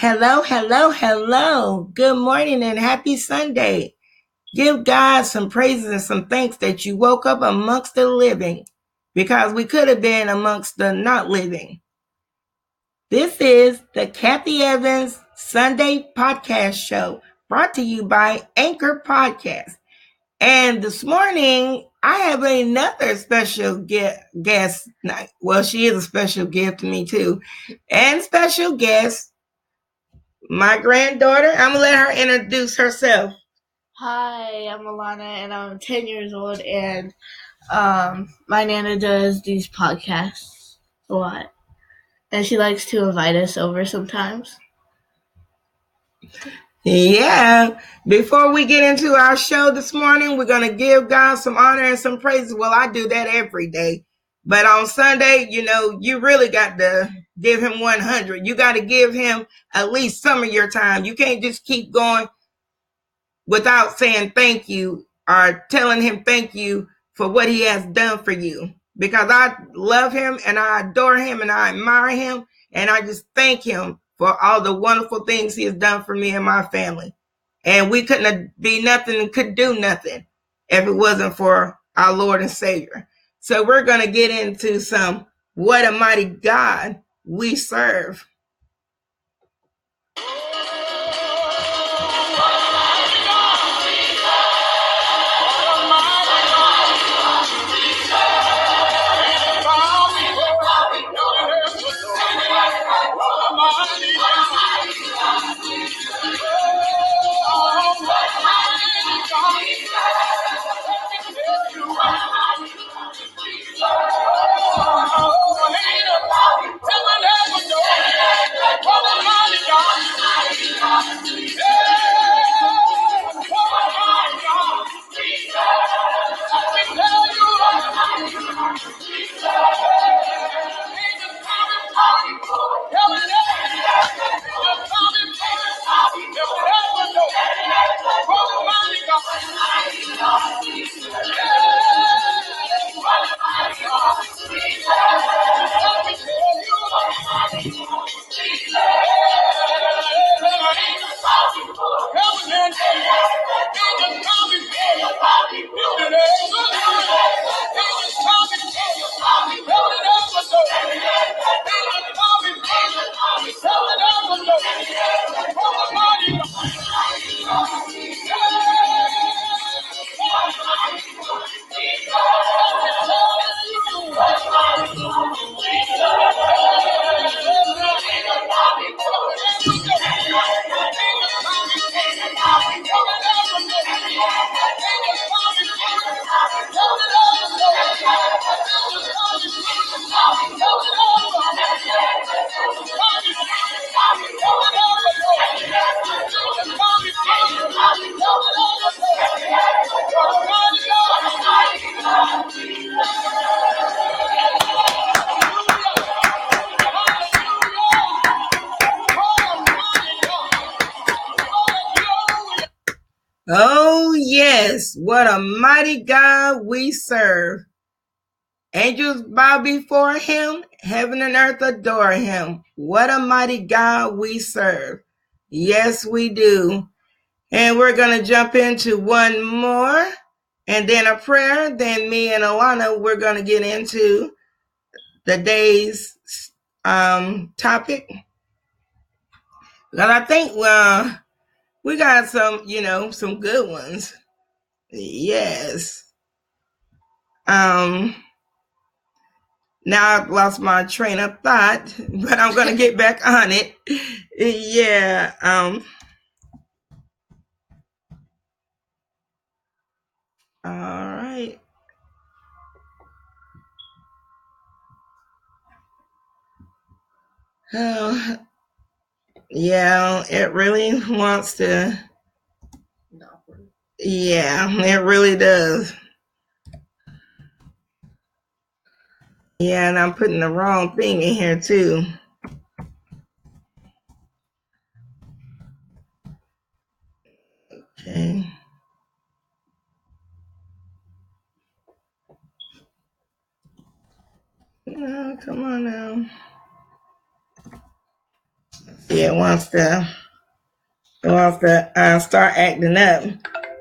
Hello, hello, hello. Good morning and happy Sunday. Give God some praises and some thanks that you woke up amongst the living because we could have been amongst the not living. This is the Kathy Evans Sunday podcast show brought to you by Anchor Podcast. And this morning, I have another special guest. Well, she is a special gift to me too, and special guest, my granddaughter. I'm gonna let her introduce herself. Hi, I'm Alana, and I'm 10 years old, and um, my nana does these podcasts a lot, and she likes to invite us over sometimes. Yeah. Before we get into our show this morning, we're going to give God some honor and some praise. Well, I do that every day. But on Sunday, you know, you really got to give him 100. You got to give him at least some of your time. You can't just keep going without saying thank you or telling him thank you for what he has done for you. Because I love him and I adore him and I admire him and I just thank him for all the wonderful things he has done for me and my family. And we couldn't be nothing and could do nothing if it wasn't for our Lord and Savior. So we're going to get into some what a mighty God we serve. Before him. Heaven and earth adore him. What a mighty God we serve. Yes, we do. And we're going to jump into one more and then a prayer. Then me and Alana, we're going to get into the day's um, topic. But I think, well, we got some, you know, some good ones. Yes. Um now I've lost my train of thought, but I'm gonna get back on it. Yeah. Um all right. Oh, yeah, it really wants to. Yeah, it really does. Yeah, and I'm putting the wrong thing in here too. Okay. Oh, come on now. Yeah, wants to wants to uh, start acting up.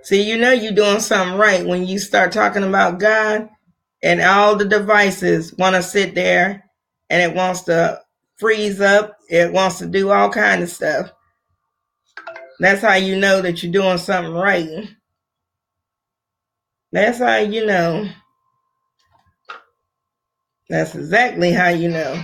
See, you know you're doing something right when you start talking about God and all the devices want to sit there and it wants to freeze up. It wants to do all kind of stuff. That's how you know that you're doing something right. That's how you know. That's exactly how you know.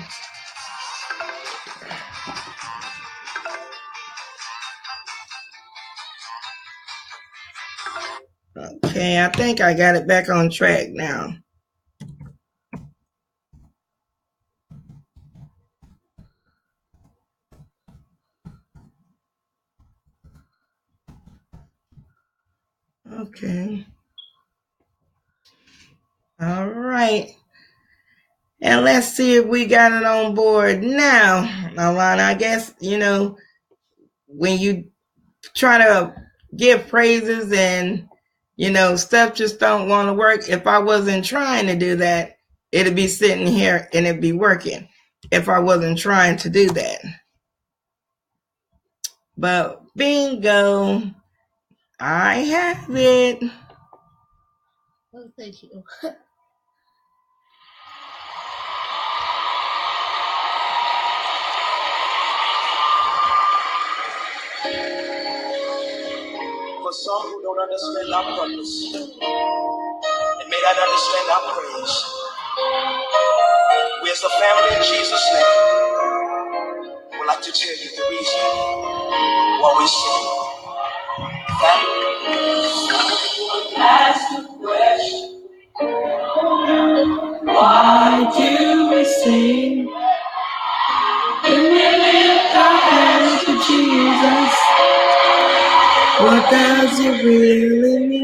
Okay, I think I got it back on track now. Okay. All right. And let's see if we got it on board now. Alana, I guess, you know, when you try to give praises and, you know, stuff just don't want to work. If I wasn't trying to do that, it'd be sitting here and it'd be working if I wasn't trying to do that. But bingo, I have it. Oh, thank you. For some who don't understand our purpose and may not understand our praise, we as a family in Jesus' name would like to tell you the reason why we sing. Why do we sing? When we lift our hands to Jesus, what does it really mean?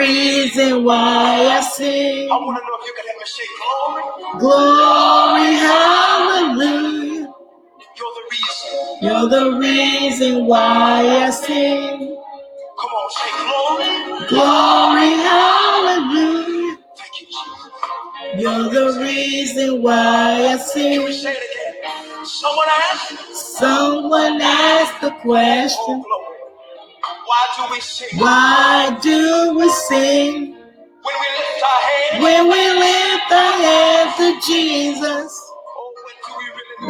Reason why I sing. I want to know if you can help me say glory. Glory, hallelujah. You're the reason. You're the reason why I sing. Come on, say glory. Glory, hallelujah. Thank you, Jesus. You're the reason why I sing. Can we say it again? Someone asked. Someone asked the question. Oh. Why do we sing? Why do we sing? When we lift our hands. When we lift our hands to Jesus. Oh,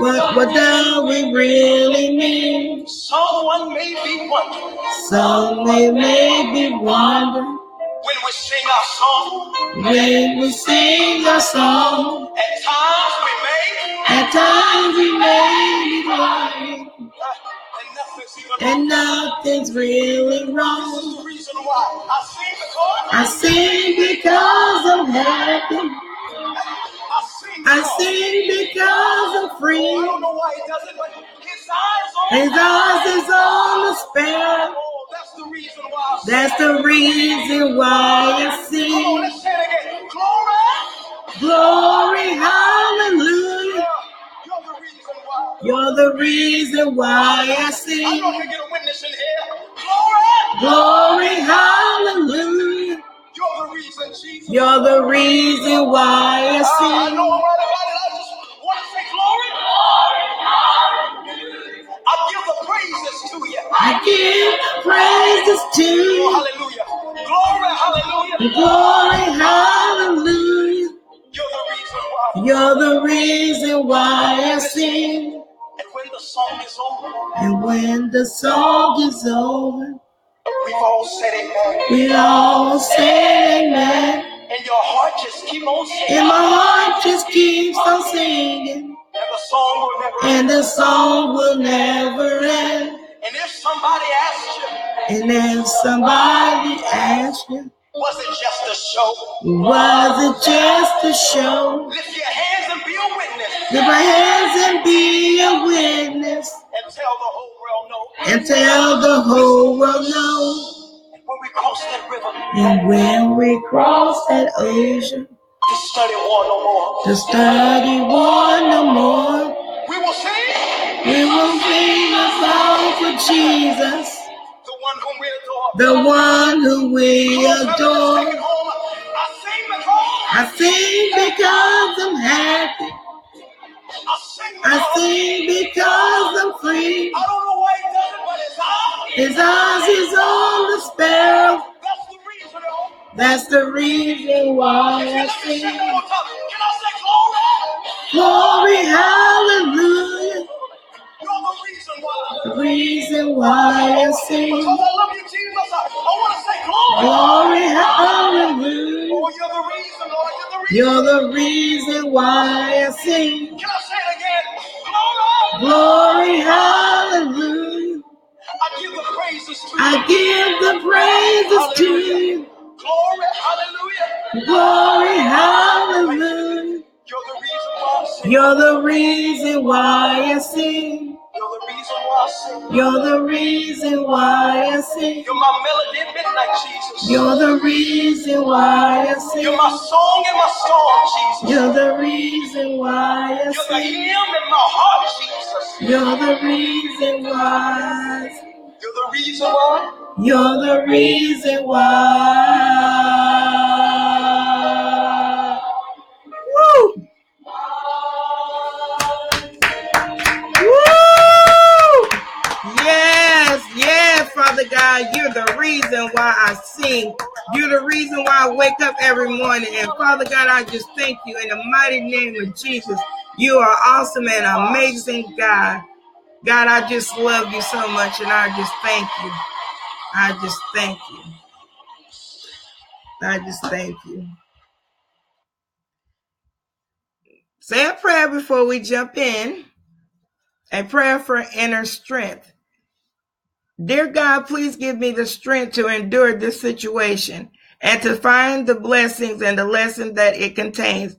what, what do we really mean? Someone may be wondering. Some may, may be wondering. When we sing our song. When we sing our song. At times we may. At times we may be lying. And nothing's really wrong. This the reason why I sing because I sing because I'm happy. I sing because I'm free. Oh, I don't know why he does it, but his eyes on his eyes is on the spare. Oh, that's the reason why. That's the reason why I sing. Come on, let's say it again. Glory, glory, hallelujah. You're the reason why. You're the reason why I sing. I'm going to get a witness in here. Glory, glory, hallelujah. You're the reason, Jesus. You're the reason why I ah, sing. I know I'm right about it. I just want to say glory. Glory! I give the praises to you. I give the praises to you. Oh, hallelujah. Glory, hallelujah. Glory, hallelujah. You're the reason why. You're the reason why I sing. And when the song is over. And when the song is over. We've all said amen. We all said amen. And your heart just keeps on singing. And my heart just keeps on singing. And the song will never end. And the song will never end. And if somebody asks you. And if somebody asks you. Was it just a show? Was it just a show? Lift your hands Lift our hands and be a witness. And tell the whole world no. And tell the whole world no. When we cross that river, And when we cross that ocean, to study war no more. to study war no more, We will sing we will sing a song for Jesus, the one whom we adore. the one who we Come on, fellas, let's take adore. I sing because I sing because I'm happy. I sing because I'm free. I don't know why he does it, but. His eyes is on the sparrow. That's the reason. That's the reason why I sing sing. one more time. Can I say glory? Glory, hallelujah. The reason why. I Because sing. I love you, Jesus. I, I want to say glory. Glory, hallelujah. Oh, you're the reason, Lord. You're the reason. You're the reason why I sing. Can I say it again? Glory. Glory, hallelujah. I give the praises to I give the praises to you. Glory. Hallelujah. Glory, hallelujah. You're the reason why I sing. You're the reason why I sing. You're the reason why I You're the reason why I sing. You're my melody at midnight, Jesus. You're the reason why I sing. You're my song in my storm, Jesus. You're the reason why I sing. You're the sing. hymn in my heart, Jesus. You're the reason why. You're the reason why. You're the reason why. I sing. You're the reason why I wake up every morning. And Father God, I just thank you in the mighty name of Jesus. You are awesome and amazing, God. God, I just love you so much and I just thank you. I just thank you. I just thank you. Say a prayer before we jump in. A prayer for inner strength. Dear God, please give me the strength to endure this situation and to find the blessings and the lesson that it contains.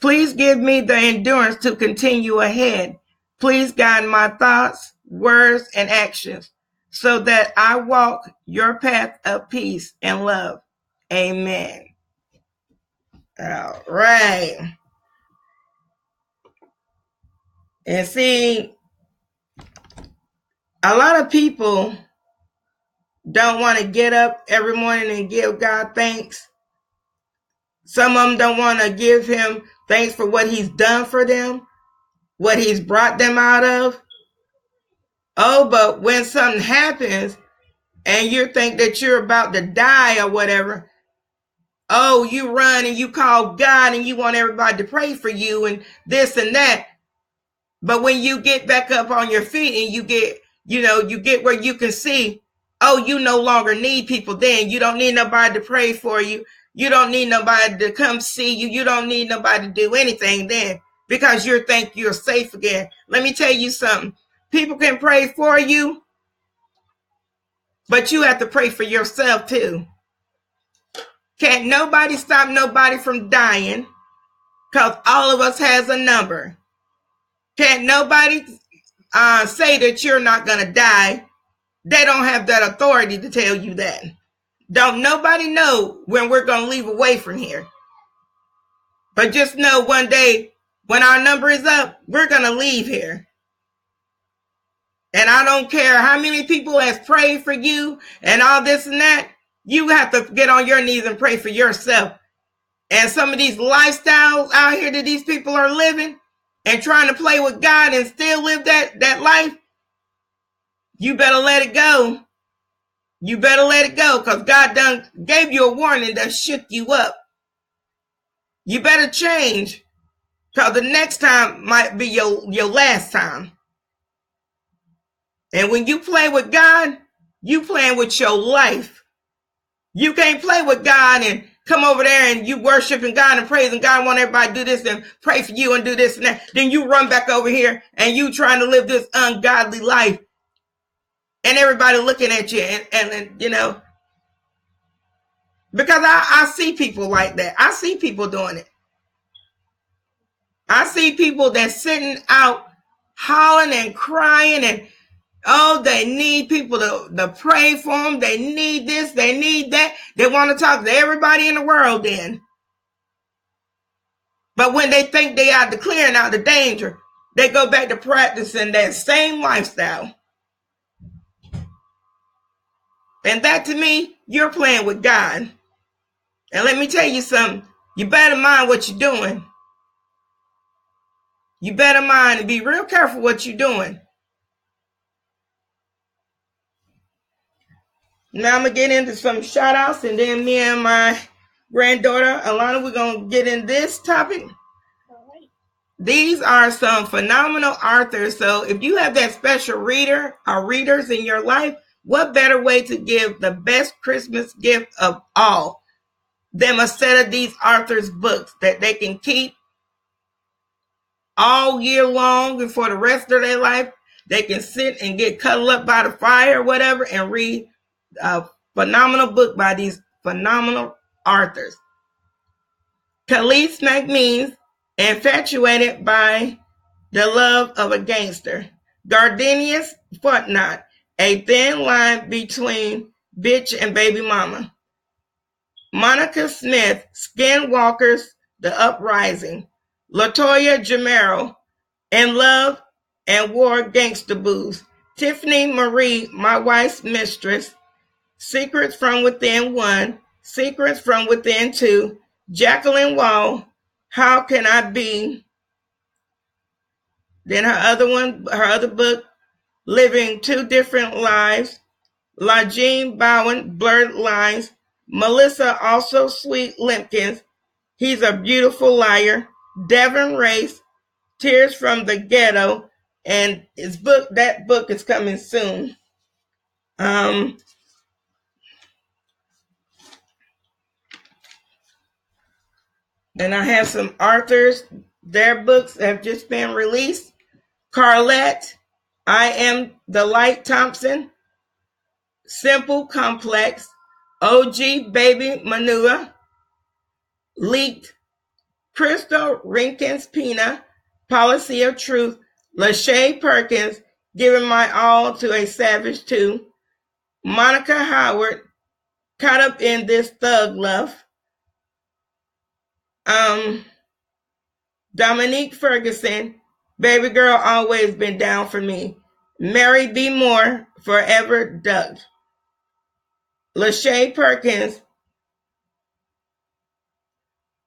Please give me the endurance to continue ahead. Please guide my thoughts, words, and actions so that I walk your path of peace and love. Amen. All right. And see, a lot of people don't want to get up every morning and give God thanks. Some of them don't want to give him thanks for what he's done for them, what he's brought them out of. Oh, but when something happens and you think that you're about to die or whatever, oh, you run and you call God and you want everybody to pray for you and this and that. But when you get back up on your feet and you get, you know, you get where you can see, oh, you no longer need people then. You don't need nobody to pray for you. You don't need nobody to come see you. You don't need nobody to do anything then because you think you're safe again. Let me tell you something. People can pray for you, but you have to pray for yourself too. Can't nobody stop nobody from dying because all of us has a number. Can't nobody uh, say that you're not going to die. They don't have that authority to tell you that. Don't nobody know when we're going to leave away from here. But just know one day when our number is up, we're going to leave here. And I don't care how many people has prayed for you and all this and that. You have to get on your knees and pray for yourself. And some of these lifestyles out here that these people are living and trying to play with God and still live that, that life, you better let it go. You better let it go because God done gave you a warning that shook you up. You better change because the next time might be your, your last time. And when you play with God, you playing with your life. You can't play with God and come over there and you worshiping God and praising God, want everybody to do this and pray for you and do this and that. Then you run back over here and you trying to live this ungodly life. And everybody looking at you and, and, and you know, because I, I see people like that. I see people doing it. I see people that's sitting out hollering and crying and oh, they need people to, to pray for them. They need this, they need that. They want to talk to everybody in the world then. But when they think they are declaring out the danger, they go back to practicing that same lifestyle. And that to me, you're playing with God. And let me tell you something. You better mind what you're doing. You better mind and be real careful what you're doing. Now I'm gonna get into some shout outs and then me and my granddaughter Alana, we're gonna get in this topic. These are some phenomenal authors. So if you have that special reader or readers in your life, what better way to give the best Christmas gift of all than a set of these authors' books that they can keep all year long and for the rest of their life? They can sit and get cuddled up by the fire or whatever and read a phenomenal book by these phenomenal authors. Kelis McMeans, infatuated by the love of a gangster. Gardenius Footnot, a thin line between bitch and baby mama. Monica Smith, Skinwalkers, The Uprising. Latoya Jamero, In Love and War Gangsta Booze. Tiffany Marie, My Wife's Mistress. Secrets from Within 1. Secrets from Within 2. Jacqueline Wall, How Can I Be? Then her other one, her other book, Living Two Different Lives. LaJean Bowen, Blurred Lines. Melissa, also Sweet Limpkins. He's a Beautiful Liar. Devin Race, Tears from the Ghetto. And his book, that book is coming soon. Um, and I have some authors, their books have just been released. Carlette, I Am the Light Thompson, Simple Complex, OG Baby Manua, Leaked, Crystal Rinkins Pina, Policy of Truth, Lachey Perkins, Giving My All to a Savage Too, Monica Howard, Caught Up in This Thug Love, um, Dominique Ferguson, Baby Girl Always Been Down for Me, Mary B. Moore, Forever Duck, Lachey Perkins,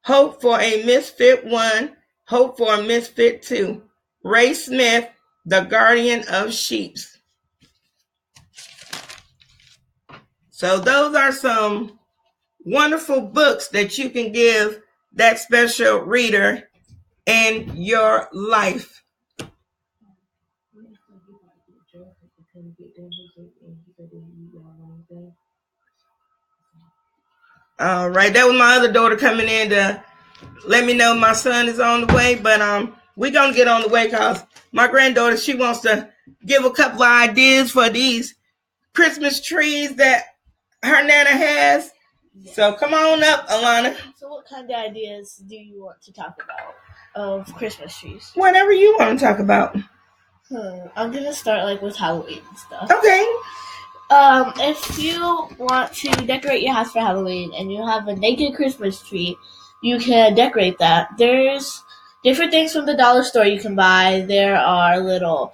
Hope for a Misfit One, Hope for a Misfit Two, Ray Smith, The Guardian of Sheeps. So those are some wonderful books that you can give that special reader in your life. All right, that was my other daughter coming in to let me know my son is on the way, but um, we're gonna get on the way because my granddaughter she wants to give a couple of ideas for these Christmas trees that her nana has. So come on up, Alana. So, what kind of ideas do you want to talk about of Christmas trees? Whatever you want to talk about. Hmm, I'm gonna start like with Halloween and stuff. Okay. Um, if you want to decorate your house for Halloween and you have a naked Christmas tree, you can decorate that. There's different things from the dollar store you can buy. There are little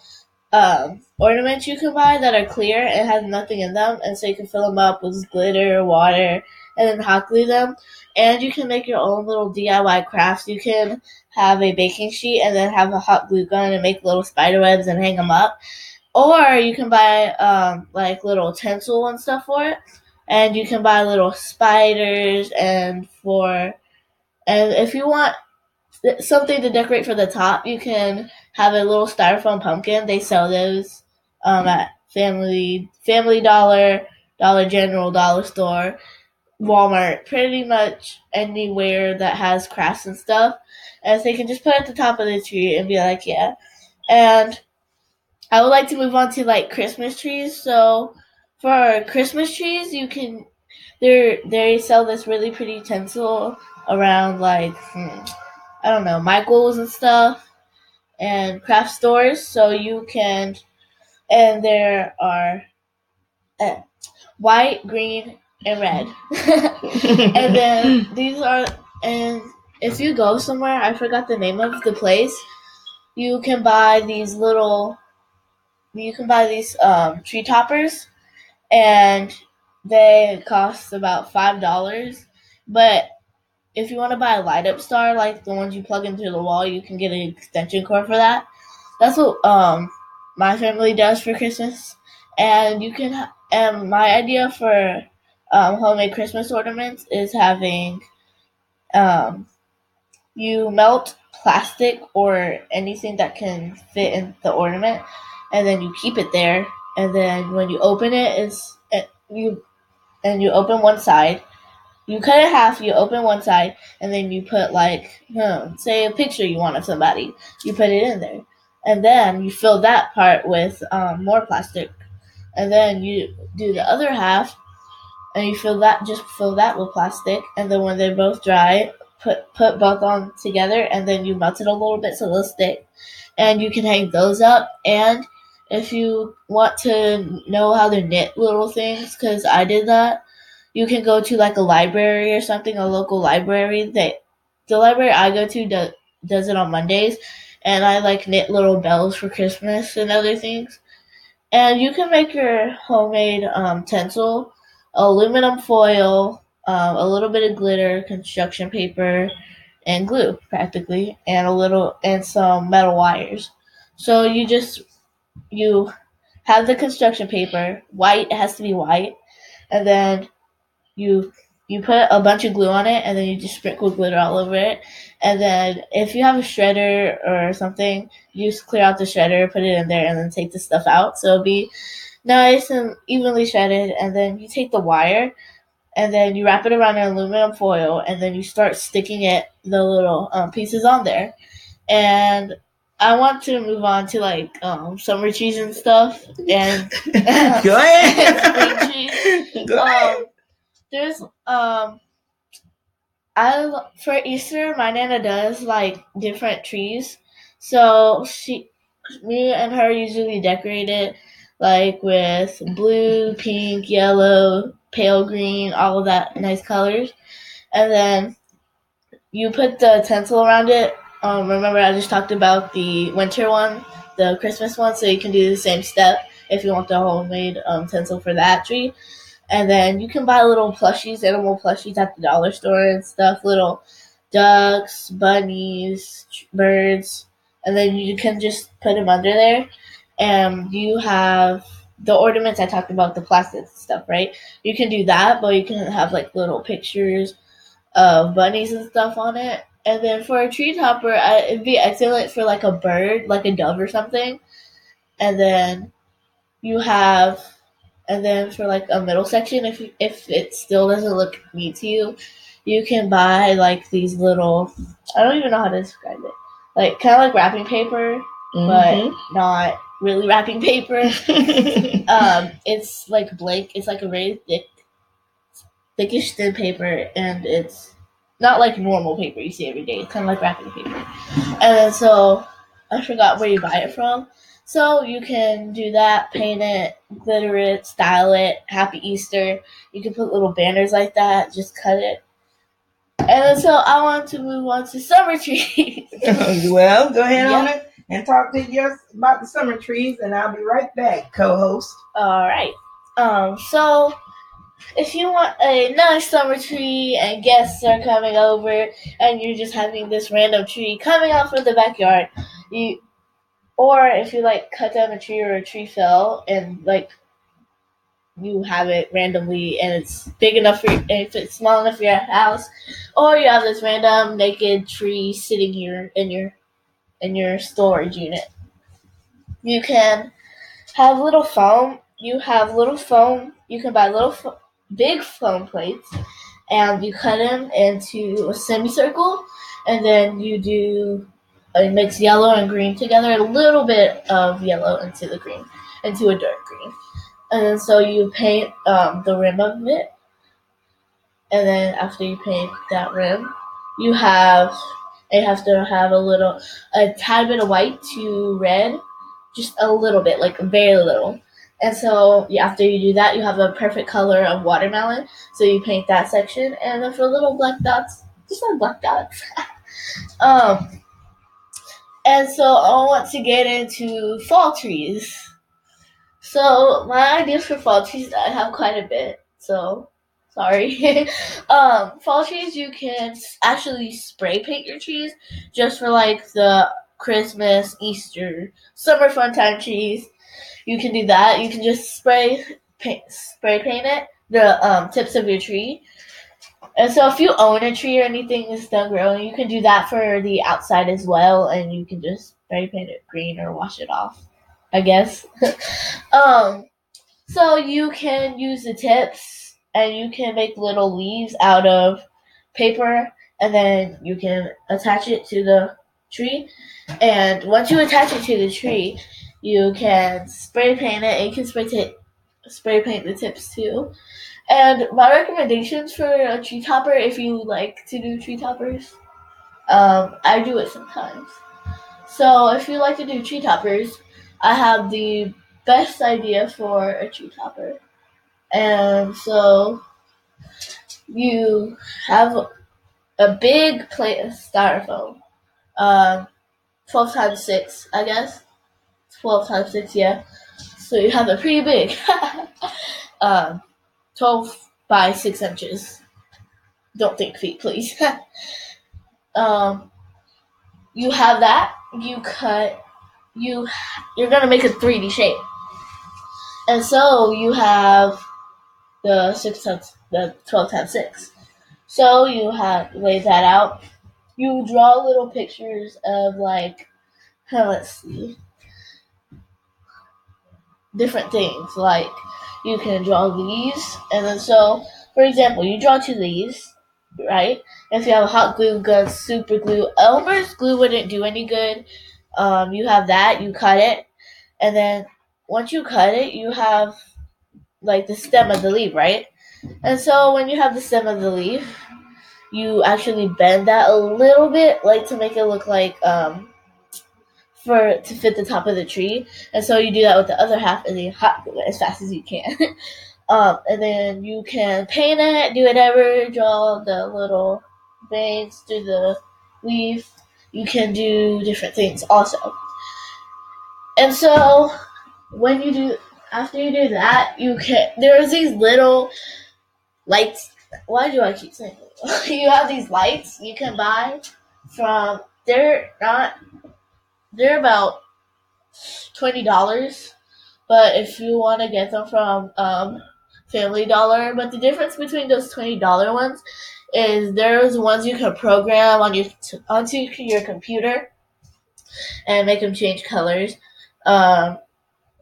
um, ornaments you can buy that are clear and have nothing in them, and so you can fill them up with glitter, water, and then hot glue them. And you can make your own little DIY crafts. You can have a baking sheet and then have a hot glue gun and make little spider webs and hang them up. Or you can buy um, like little tinsel and stuff for it. And you can buy little spiders and for and if you want something to decorate for the top, you can have a little styrofoam pumpkin. They sell those um, at Family Family Dollar, Dollar General, Dollar Store, Walmart, pretty much anywhere that has crafts and stuff. And so you can just put it at the top of the tree and be like, yeah. And I would like to move on to like Christmas trees. So for Christmas trees, you can they they sell this really pretty tinsel around like hmm, I don't know, Michaels and stuff and craft stores. So you can, and there are uh, white, green, and red. and then these are, and if you go somewhere, I forgot the name of the place, you can buy these little, you can buy these um, tree toppers, and they cost about five dollars. But if you want to buy a light up star like the ones you plug into the wall, you can get an extension cord for that. That's what um my family does for Christmas, and you can. And my idea for um, homemade Christmas ornaments is having um, you melt plastic or anything that can fit in the ornament, and then you keep it there. And then when you open it, is you and you open one side. You cut it half. You open one side, and then you put like, hmm, say a picture you want of somebody. You put it in there, and then you fill that part with um, more plastic, and then you do the other half, and you fill that just fill that with plastic, and then when they're both dry, put put both on together, and then you melt it a little bit so they'll stick, and you can hang those up. And if you want to know how to knit little things, because I did that, you can go to like a library or something, a local library. That the library I go to does does it on Mondays, and I like knit little bells for Christmas and other things. And you can make your homemade um, tinsel, aluminum foil, um, a little bit of glitter, construction paper, and glue, practically, and a little and some metal wires. So you just you have the construction paper, white. It has to be white, and then you you put a bunch of glue on it, and then you just sprinkle glitter all over it. And then if you have a shredder or something, you just clear out the shredder, put it in there, and then take the stuff out. So it'll be nice and evenly shredded. And then you take the wire, and then you wrap it around an aluminum foil, and then you start sticking it the little um, pieces on there. And I want to move on to like um, summer trees and stuff, and Go ahead. spring trees. Go ahead. Um, there's um, I for Easter, my nana does like different trees. So she, me and her usually decorate it like with blue, pink, yellow, pale green, all of that nice colors, and then you put the tinsel around it. Um, remember, I just talked about the winter one, the Christmas one, so you can do the same step if you want the homemade um, tinsel for that tree. And then you can buy little plushies, animal plushies at the dollar store and stuff, little ducks, bunnies, birds, and then you can just put them under there. And you have the ornaments I talked about, the plastic stuff, right? You can do that, but you can have like little pictures of bunnies and stuff on it. And then for a tree topper, I, it'd be excellent for like a bird, like a dove or something. And then you have, and then for like a middle section, if if it still doesn't look neat to you, you can buy like these little. I don't even know how to describe it. Like kind of like wrapping paper, but mm-hmm. not really wrapping paper. um, it's like blank. It's like a very thick, thickish thin paper, and it's not like normal paper you see every day. It's kind of like wrapping paper. And then so I forgot where you buy it from. So you can do that, paint it, glitter it, style it. Happy Easter. You can put little banners like that. Just cut it. And then so I want to move on to summer trees. well, go ahead on it and talk to us about the summer trees, and I'll be right back, co-host. All right. Um. So, if you want a nice summer tree and guests are coming over, and you're just having this random tree coming out from the backyard, you, or if you like cut down a tree or a tree fell and like you have it randomly and it's big enough for if it's small enough for your house, or you have this random naked tree sitting here in your in your storage unit. You can have little foam. You have little foam. You can buy little fo- big foam plates, and you cut them into a semicircle, and then you do uh, mix yellow and green together, a little bit of yellow into the green, into a dark green, and then so you paint um, the rim of it, and then after you paint that rim, you have you have to have a little, a tad bit of white to red, just a little bit, like very little. And so yeah, after you do that, you have a perfect color of watermelon. So you paint that section, and then for little black dots, just like black dots. um, and so I want to get into fall trees. So my ideas for fall trees, I have quite a bit. So sorry. um, fall trees, you can actually spray paint your trees just for like the Christmas, Easter, summer fun time trees. You can do that. You can just spray paint, spray paint it the um, tips of your tree. And so, if you own a tree or anything is done growing, you can do that for the outside as well, and you can just spray paint it green or wash it off. I guess. um, so you can use the tips, and you can make little leaves out of paper, and then you can attach it to the tree. And once you attach it to the tree, you can spray paint it, and you can spray paint spray paint the tips too. And my recommendations for a tree topper, if you like to do tree toppers, um, I do it sometimes. So if you like to do tree toppers, I have the best idea for a tree topper. And so you have a big plate of styrofoam, um, 12 times 6, I guess. 12 times 6, yeah. So you have a pretty big. um, 12 by 6 inches. Don't think feet, please. um, you have that. You cut. You you're gonna make a 3D shape, and so you have the six times the 12 times six. So you have lay that out. You draw little pictures of like, let's see, different things like you can draw these, and then so, for example, you draw two of these, right? If you have a hot glue gun, super glue, Elmer's glue wouldn't do any good. Um, you have that, you cut it, and then once you cut it, you have like the stem of the leaf, right? And so when you have the stem of the leaf, you actually bend that a little bit, like to make it look like um, for to fit the top of the tree. And so you do that with the other half and then glue it as fast as you can. um, and then you can paint it, do whatever, draw the little veins through the leaf. You can do different things also. And so when you do after you do that, you can there's these little lights. Why do I keep saying you have these lights you can buy from they're not they're about twenty dollars, but if you want to get them from um, Family Dollar, but the difference between those twenty dollar ones is there's ones you can program on your onto your computer and make them change colors. Um,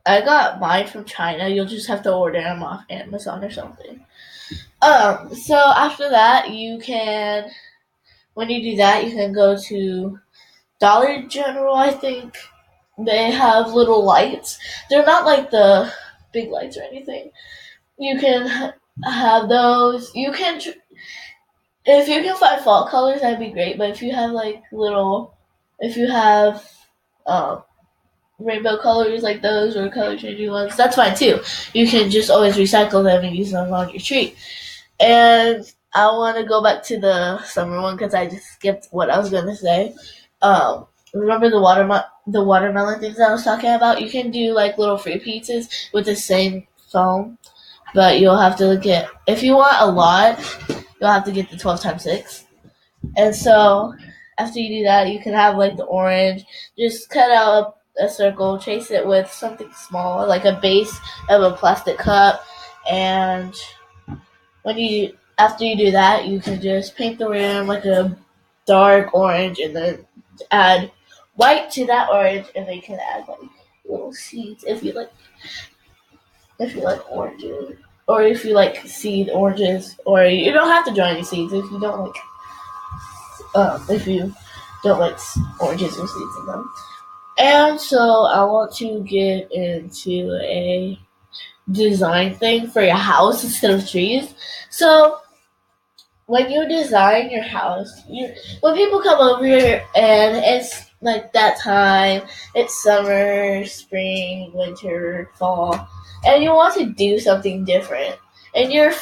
I got mine from China. You'll just have to order them off Amazon or something. Um, so after that, you can, when you do that, you can go to Dollar General, I think they have little lights. They're not like the big lights or anything. You can have those. You can, tr- if you can find fall colors, that'd be great. But if you have like little, if you have um, rainbow colors like those or color changing ones, that's fine too. You can just always recycle them and use them on your tree. And I want to go back to the summer one because I just skipped what I was gonna say um, remember the water the watermelon things I was talking about? You can do like little free pizzas with the same foam, but you'll have to get if you want a lot, you'll have to get the twelve times six. And so after you do that, you can have like the orange. Just cut out a, circle, chase it with something small, like a base of a plastic cup, and when you after you do that, you can just paint the rim like a dark orange, and then add white to that orange, and then you can add like little seeds if you like. If you like oranges, or if you like seed oranges, or you don't have to draw any seeds if you don't like. Um, if you don't like oranges or seeds in them. And so I want to get into a design thing for your house instead of trees. So when you design your house, you when people come over and it's like that time, it's summer, spring, winter, fall, and you want to do something different, and your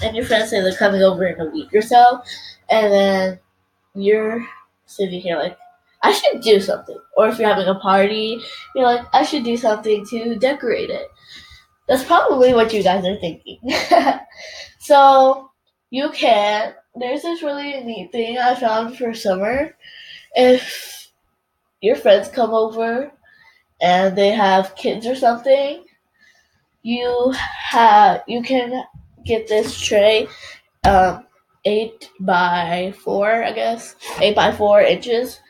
and your friends say they're coming over in a week or so, and then you're sitting here like, I should do something. Or if you're having a party, you're like, I should do something to decorate it. That's probably what you guys are thinking. so you can. There's this really neat thing I found for summer. If your friends come over and they have kids or something, you have you can get this tray, um, eight by four, I guess, eight by four inches,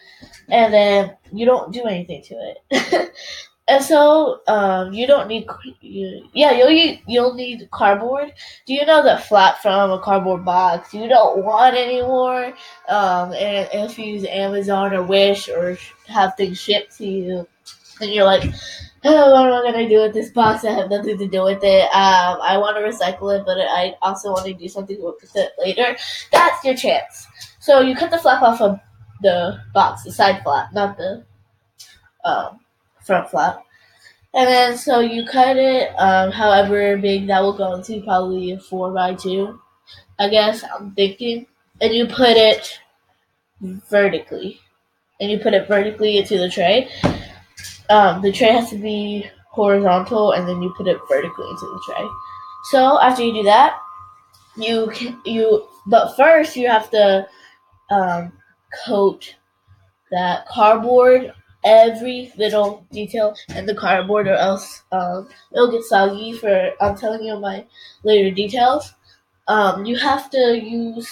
and then you don't do anything to it. and so um, you don't need you, yeah you'll need, you'll need cardboard. Do you know that flat from a cardboard box you don't want anymore um, and if you use amazon or wish or have things shipped to you and you're like oh, what am i to do with this box? I have nothing to do with it. Um, i want to recycle it but i also want to do something with it later. That's your chance. So you cut the flap off of the box the side flap not the um, front flap. And then so you cut it um, however big that will go into, probably a 4 by 2 I guess, I'm thinking. And you put it vertically. And you put it vertically into the tray. Um, the tray has to be horizontal and then you put it vertically into the tray. So after you do that, you you but first you have to um, coat that cardboard every little detail in the cardboard or else um, it'll get soggy for I'm telling you my later details. Um, you have to use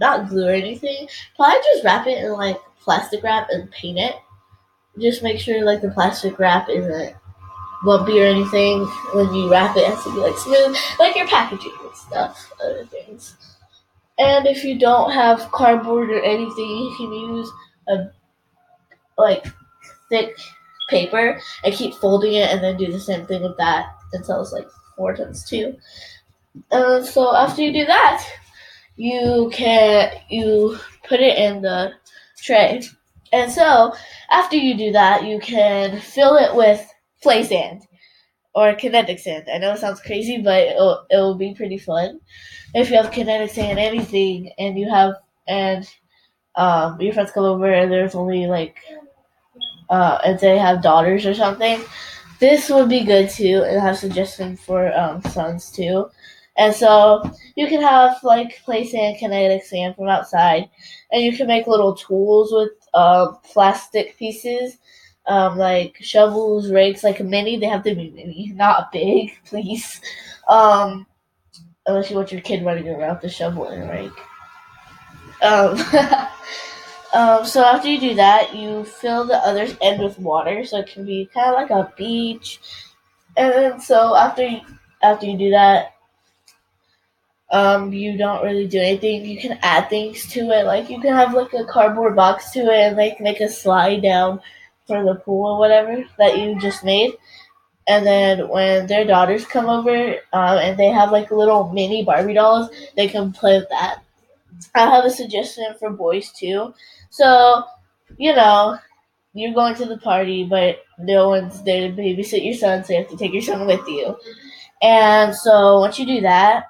not glue or anything. Probably just wrap it in like plastic wrap and paint it. Just make sure like the plastic wrap isn't lumpy or anything. When you wrap it, it has to be like smooth, like your packaging and stuff, other things. And if you don't have cardboard or anything, you can use a like thick paper and keep folding it and then do the same thing with that until it's like four times two. And uh, so after you do that, you can you put it in the tray. And so after you do that, you can fill it with play sand or kinetic sand. I know it sounds crazy, but it'll, it'll be pretty fun. If you have kinetic sand, anything, and you have and um, your friends come over and there's only like uh, if they have daughters or something, this would be good too, and I have suggestions for um, sons too. And so you can have like play sand, kinetic sand from outside, and you can make little tools with uh, plastic pieces, um, like shovels, rakes, like a mini. They have to be mini, not big, please. Um, unless you want your kid running around a shovel and rake. Um, Um, so after you do that, you fill the other end with water, so it can be kind of like a beach. And then so after you, after you do that, um, you don't really do anything. You can add things to it, like you can have like a cardboard box to it and like make a slide down for the pool or whatever that you just made. And then when their daughters come over um, and they have like little mini Barbie dolls, they can play with that. I have a suggestion for boys too. So, you know, you're going to the party, but no one's there to babysit your son, so you have to take your son with you. And so once you do that,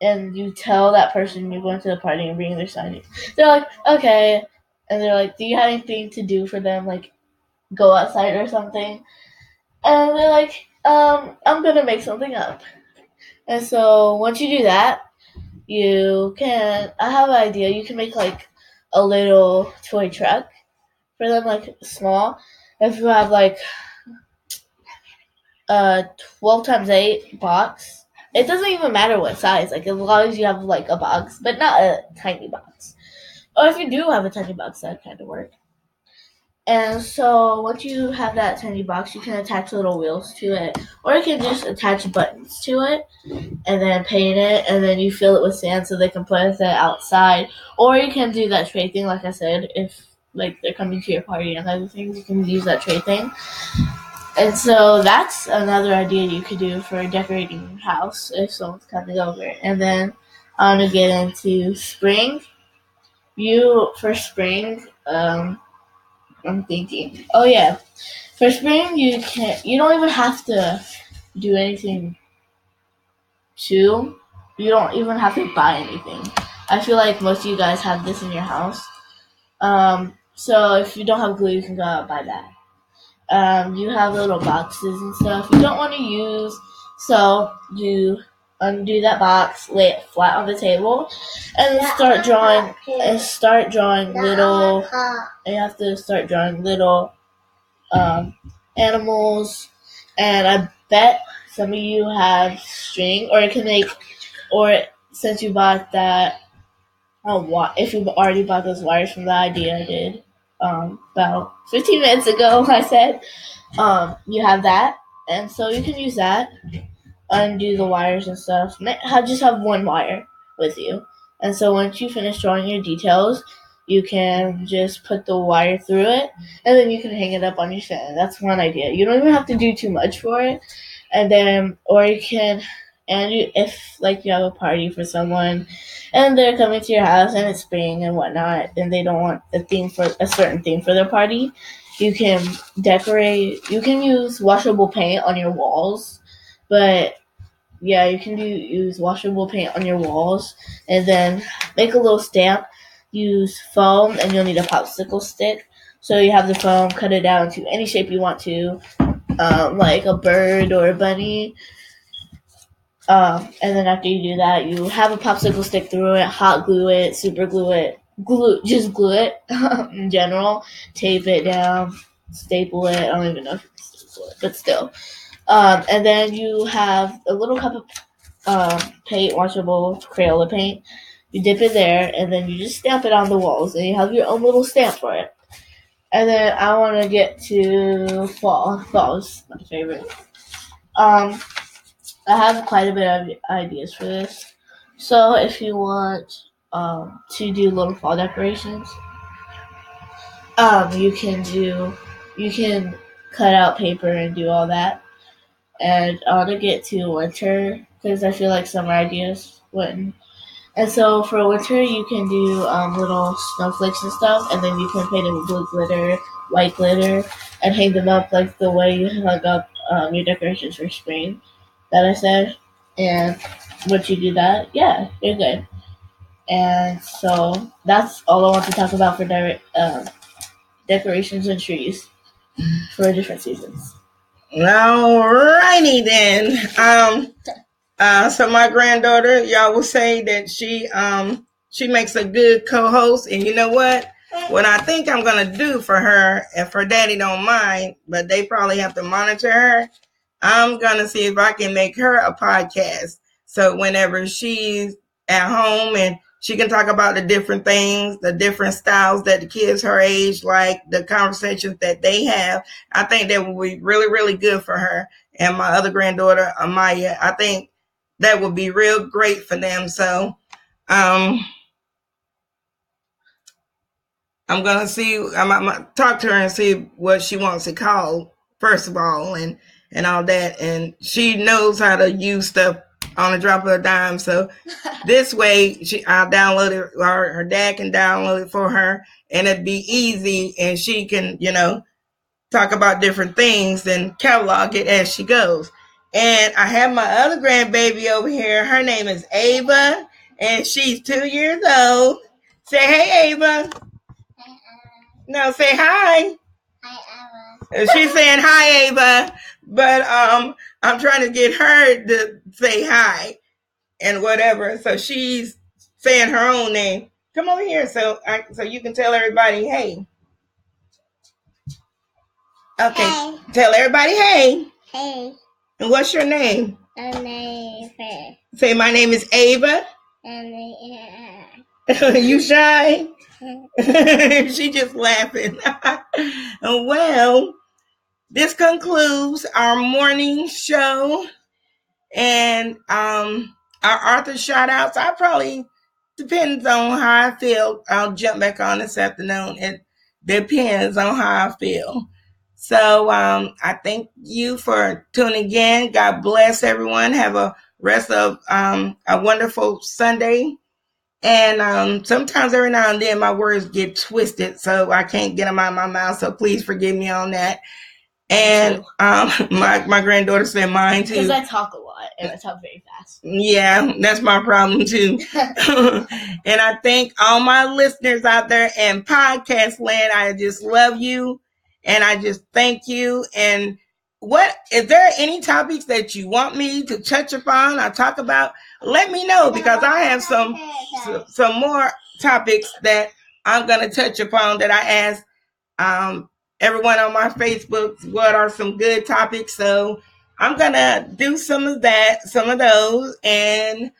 and you tell that person you're going to the party and bringing their son, they're like, okay. And they're like, do you have anything to do for them? Like, go outside or something? And they're like, um, I'm gonna make something up. And so once you do that, you can, I have an idea, you can make like a little toy truck for them, like small. If you have like a 12 times 8 box, it doesn't even matter what size, like as long as you have like a box, but not a tiny box. Or if you do have a tiny box, that kind of work. And so once you have that tiny box, you can attach little wheels to it, or you can just attach buttons to it, and then paint it, and then you fill it with sand so they can place it outside. Or you can do that tray thing, like I said, if like they're coming to your party and other things, you can use that tray thing. And so that's another idea you could do for decorating your house if someone's coming over. And then I want to get into spring. You for spring, um, I'm thinking. Oh yeah, for spring you can. You don't even have to do anything. To you don't even have to buy anything. I feel like most of you guys have this in your house. Um, so if you don't have glue, you can go out and buy that. Um, you have little boxes and stuff you don't want to use, so you undo that box, lay it flat on the table, and start drawing. And start drawing little. And you have to start drawing little um, animals. And I bet some of you have string, or you can make, or since you bought that, oh, if you've already bought those wires from the idea I did um, about 15 minutes ago, I said, um, you have that, and so you can use that undo the wires and stuff. Just have one wire with you. And so once you finish drawing your details, you can just put the wire through it and then you can hang it up on your fan. That's one idea. You don't even have to do too much for it. And then, or you can, and you, if like you have a party for someone and they're coming to your house and it's spring and whatnot and they don't want a theme for a certain theme for their party, you can decorate, you can use washable paint on your walls but yeah, you can do use washable paint on your walls and then make a little stamp. Use foam and you'll need a popsicle stick. So you have the foam, cut it down to any shape you want to, um, like a bird or a bunny. Um, and then after you do that, you have a popsicle stick through it, hot glue it, super glue it, glue just glue it in general, tape it down, staple it. I don't even know if you can staple it, but still. Um, and then you have a little cup of um, paint, washable Crayola paint. You dip it there, and then you just stamp it on the walls, and you have your own little stamp for it. And then I want to get to fall. Fall is my favorite. Um, I have quite a bit of ideas for this. So if you want um, to do little fall decorations, um, you can do you can cut out paper and do all that. And I want to get to winter because I feel like summer ideas wouldn't. And so for winter, you can do um, little snowflakes and stuff, and then you can paint them with blue glitter, white glitter, and hang them up like the way you hung up um, your decorations for spring that I said. And once you do that, yeah, you're good. And so that's all I want to talk about for de- um, decorations and trees for different seasons. Alrighty then. Um, uh, so my granddaughter, y'all will say that she um she makes a good co-host, and you know what? What I think I'm gonna do for her, if her daddy don't mind, but they probably have to monitor her. I'm gonna see if I can make her a podcast. So whenever she's at home and she can talk about the different things, the different styles that the kids her age like, the conversations that they have. I think that would be really, really good for her. And my other granddaughter, Amaya, I think that would be real great for them. So, um, I'm gonna see. I'm, I'm gonna talk to her and see what she wants to call first of all, and and all that. And she knows how to use stuff on a drop of a dime. So this way, she I'll download it, or her dad can download it for her, and it'd be easy, and she can, you know, talk about different things and catalog it as she goes. And I have my other grandbaby over here. Her name is Ava, and she's two years old. Say hey, Ava. No, say hi. She's saying hi, Ava, but um, I'm trying to get her to say hi and whatever. So she's saying her own name. Come over here, so I, so you can tell everybody hey. Okay, Hey. tell everybody hey. Hey, And what's your name? my name is Say my name is Ava. and you shy? she just laughing. well, this concludes our morning show and um our Arthur shout outs. I probably depends on how I feel. I'll jump back on this afternoon. It depends on how I feel. So um I thank you for tuning in. God bless everyone. Have a rest of um, a wonderful Sunday. And um, sometimes every now and then my words get twisted, so I can't get them out of my mouth. So please forgive me on that. And um, my my granddaughter said mine too. Because I talk a lot and I talk very fast. Yeah, that's my problem too. and I thank all my listeners out there in podcast land. I just love you and I just thank you. And what is there any topics that you want me to touch upon or talk about? Let me know because I have some some more topics that I'm gonna touch upon that I asked um, everyone on my Facebook what are some good topics. So I'm gonna do some of that, some of those, and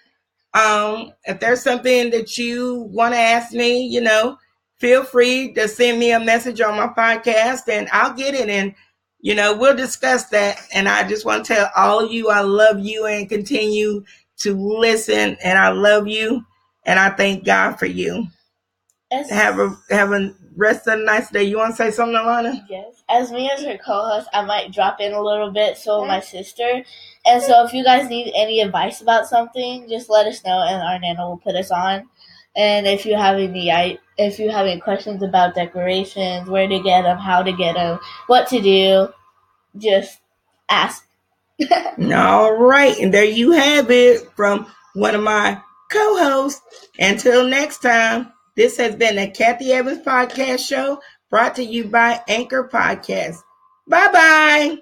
um, if there's something that you want to ask me, you know, feel free to send me a message on my podcast, and I'll get it, and you know, we'll discuss that. And I just want to tell all of you, I love you, and continue to listen, and I love you, and I thank God for you. As, Have a have a rest of a nice day. You want to say something, Alana? yes, as me as her co-host, I might drop in a little bit. So will my sister, and so if you guys need any advice about something, just let us know, and our nana will put us on. And if you have any, I if you have any questions about decorations, where to get them, how to get them, what to do, just ask. All right, and there you have it from one of my co-hosts. Until next time, this has been the Cathy Evans Podcast Show brought to you by Anchor Podcast. Bye bye.